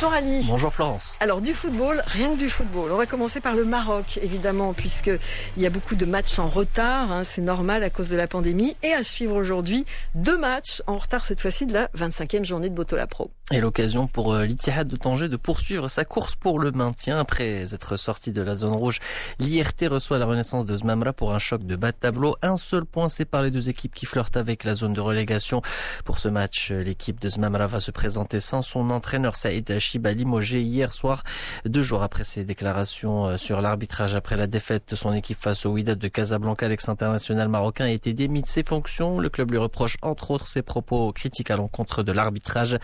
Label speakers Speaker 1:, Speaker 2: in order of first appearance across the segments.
Speaker 1: Bonjour Ali.
Speaker 2: Bonjour Florence.
Speaker 1: Alors du football, rien que du football. On va commencer par le Maroc, évidemment, puisque il y a beaucoup de matchs en retard. Hein, c'est normal à cause de la pandémie. Et à suivre aujourd'hui, deux matchs en retard cette fois-ci de la 25e journée de Botola Pro.
Speaker 2: Et l'occasion pour euh, l'Ittihad de Tanger de poursuivre sa course pour le maintien après être sorti de la zone rouge. L'IRT reçoit la renaissance de Zmamra pour un choc de bas de tableau. Un seul point sépare les deux équipes qui flirtent avec la zone de relégation. Pour ce match, l'équipe de Zmamra va se présenter sans son entraîneur Saïd Chiba limogé hier soir, deux jours après ses déclarations euh, sur l'arbitrage après la défaite de son équipe face au Wydad de Casablanca. L'ex-international marocain a été démis de ses fonctions. Le club lui reproche entre autres ses propos critiques à l'encontre de l'arbitrage.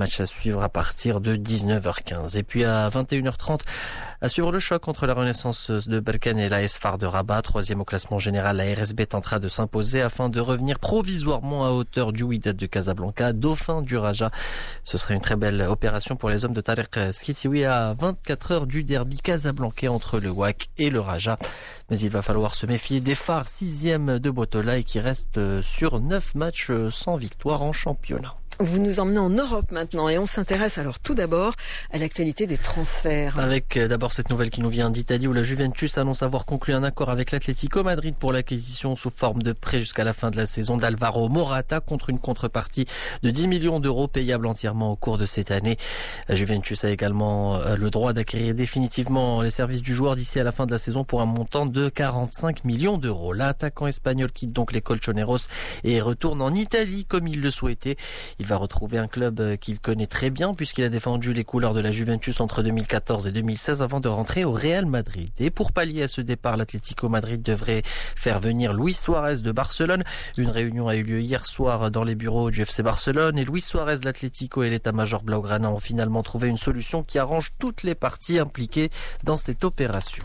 Speaker 2: Match à suivre à partir de 19h15. Et puis à 21h30, à suivre le choc entre la Renaissance de Berkane et l'AS Phare de Rabat. Troisième au classement général, la RSB tentera de s'imposer afin de revenir provisoirement à hauteur du Wydad de Casablanca, dauphin du Raja. Ce serait une très belle opération pour les hommes de Tarek Skitiwi à 24 heures du derby casablancais entre le WAC et le Raja. Mais il va falloir se méfier des phares sixième de Botola et qui reste sur neuf matchs sans victoire en championnat.
Speaker 1: Vous nous emmenez en Europe maintenant et on s'intéresse alors tout d'abord à l'actualité des transferts.
Speaker 2: Avec euh, d'abord cette nouvelle qui nous vient d'Italie où la Juventus annonce avoir conclu un accord avec l'Atlético Madrid pour l'acquisition sous forme de prêt jusqu'à la fin de la saison d'Alvaro Morata contre une contrepartie de 10 millions d'euros payable entièrement au cours de cette année. La Juventus a également euh, le droit d'acquérir définitivement les services du joueur d'ici à la fin de la saison pour un montant de 45 millions d'euros. L'attaquant espagnol quitte donc les Colchoneros et retourne en Italie comme il le souhaitait. Il va retrouver un club euh, qu'il connaît très bien puisqu'il a défendu les couleurs de la Juventus entre 2014 et 2016 avant de rentrer au Real Madrid. Et pour pallier à ce départ, l'Atlético Madrid devrait faire venir Luis Suarez de Barcelone. Une réunion a eu lieu hier soir dans les bureaux du FC Barcelone et Luis Suarez l'Atlético et l'état-major Blaugrana ont finalement trouvé une solution qui arrange toutes les parties impliquées dans cette opération.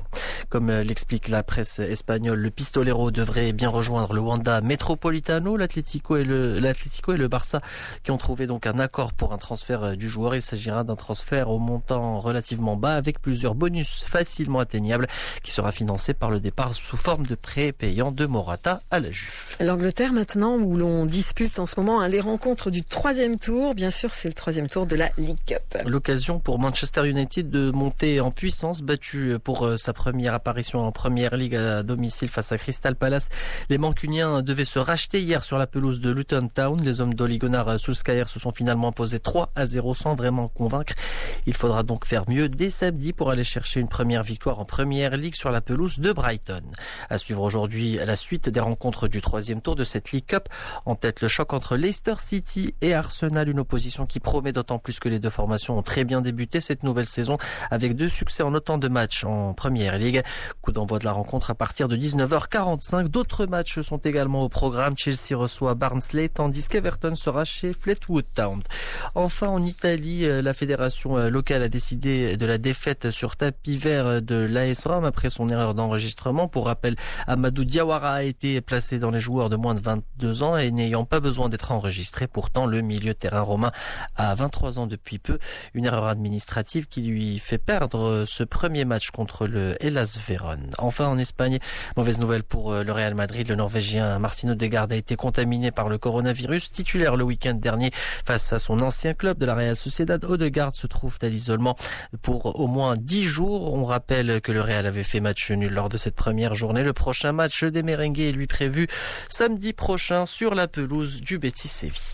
Speaker 2: Comme euh, l'explique la presse espagnole, le Pistolero devrait bien rejoindre le Wanda Metropolitano, l'Atlético et le l'Atlético et le Barça qui ont trouvé donc un accord pour un transfert euh, du joueur. Il s'agira d'un transfert au montant relativement bas avec plusieurs bonus facilement atteignables qui sera financé par le départ sous forme de prêt payant de Morata à la Juve.
Speaker 1: L'Angleterre maintenant où l'on dispute en ce moment hein, les rencontres du troisième tour. Bien sûr, c'est le troisième tour de la League Cup.
Speaker 2: L'occasion pour Manchester United de monter en puissance, battu pour euh, sa première apparition en Première Ligue à domicile face à Crystal Palace. Les Mancuniens devaient se racheter hier sur la pelouse de Luton Town. Les hommes d'Oligonar sous se sont finalement posés 3 à 0 sans vraiment convaincre. Il faudra donc faire mieux dès samedi pour aller chercher une première victoire en première ligue sur la pelouse de Brighton. À suivre aujourd'hui la suite des rencontres du troisième tour de cette League Cup. En tête le choc entre Leicester City et Arsenal, une opposition qui promet d'autant plus que les deux formations ont très bien débuté cette nouvelle saison avec deux succès en autant de matchs en première ligue. Coup d'envoi de la rencontre à partir de 19h45. D'autres matchs sont également au programme. Chelsea reçoit Barnsley tandis qu'Everton sera chez Fleetwood Town. Enfin, en Italie, euh, la fédération euh, locale a décidé de la défaite sur tapis vert de l'AS Rome après son erreur d'enregistrement. Pour rappel, Amadou Diawara a été placé dans les joueurs de moins de 22 ans et n'ayant pas besoin d'être enregistré. Pourtant, le milieu terrain romain a 23 ans depuis peu. Une erreur administrative qui lui fait perdre ce premier match contre le Hellas Enfin, en Espagne, mauvaise nouvelle pour euh, le Real Madrid. Le Norvégien Martino Degarde a été contaminé par le coronavirus. Titulaire le week-end dernier face à son ancien club de la Real Sociedad. Odegaard se trouve à l'isolement pour au moins 10 jours. On rappelle que le Real avait fait match nul lors de cette première journée. Le prochain match des Merengues est lui prévu samedi prochain sur la pelouse du Betis Séville.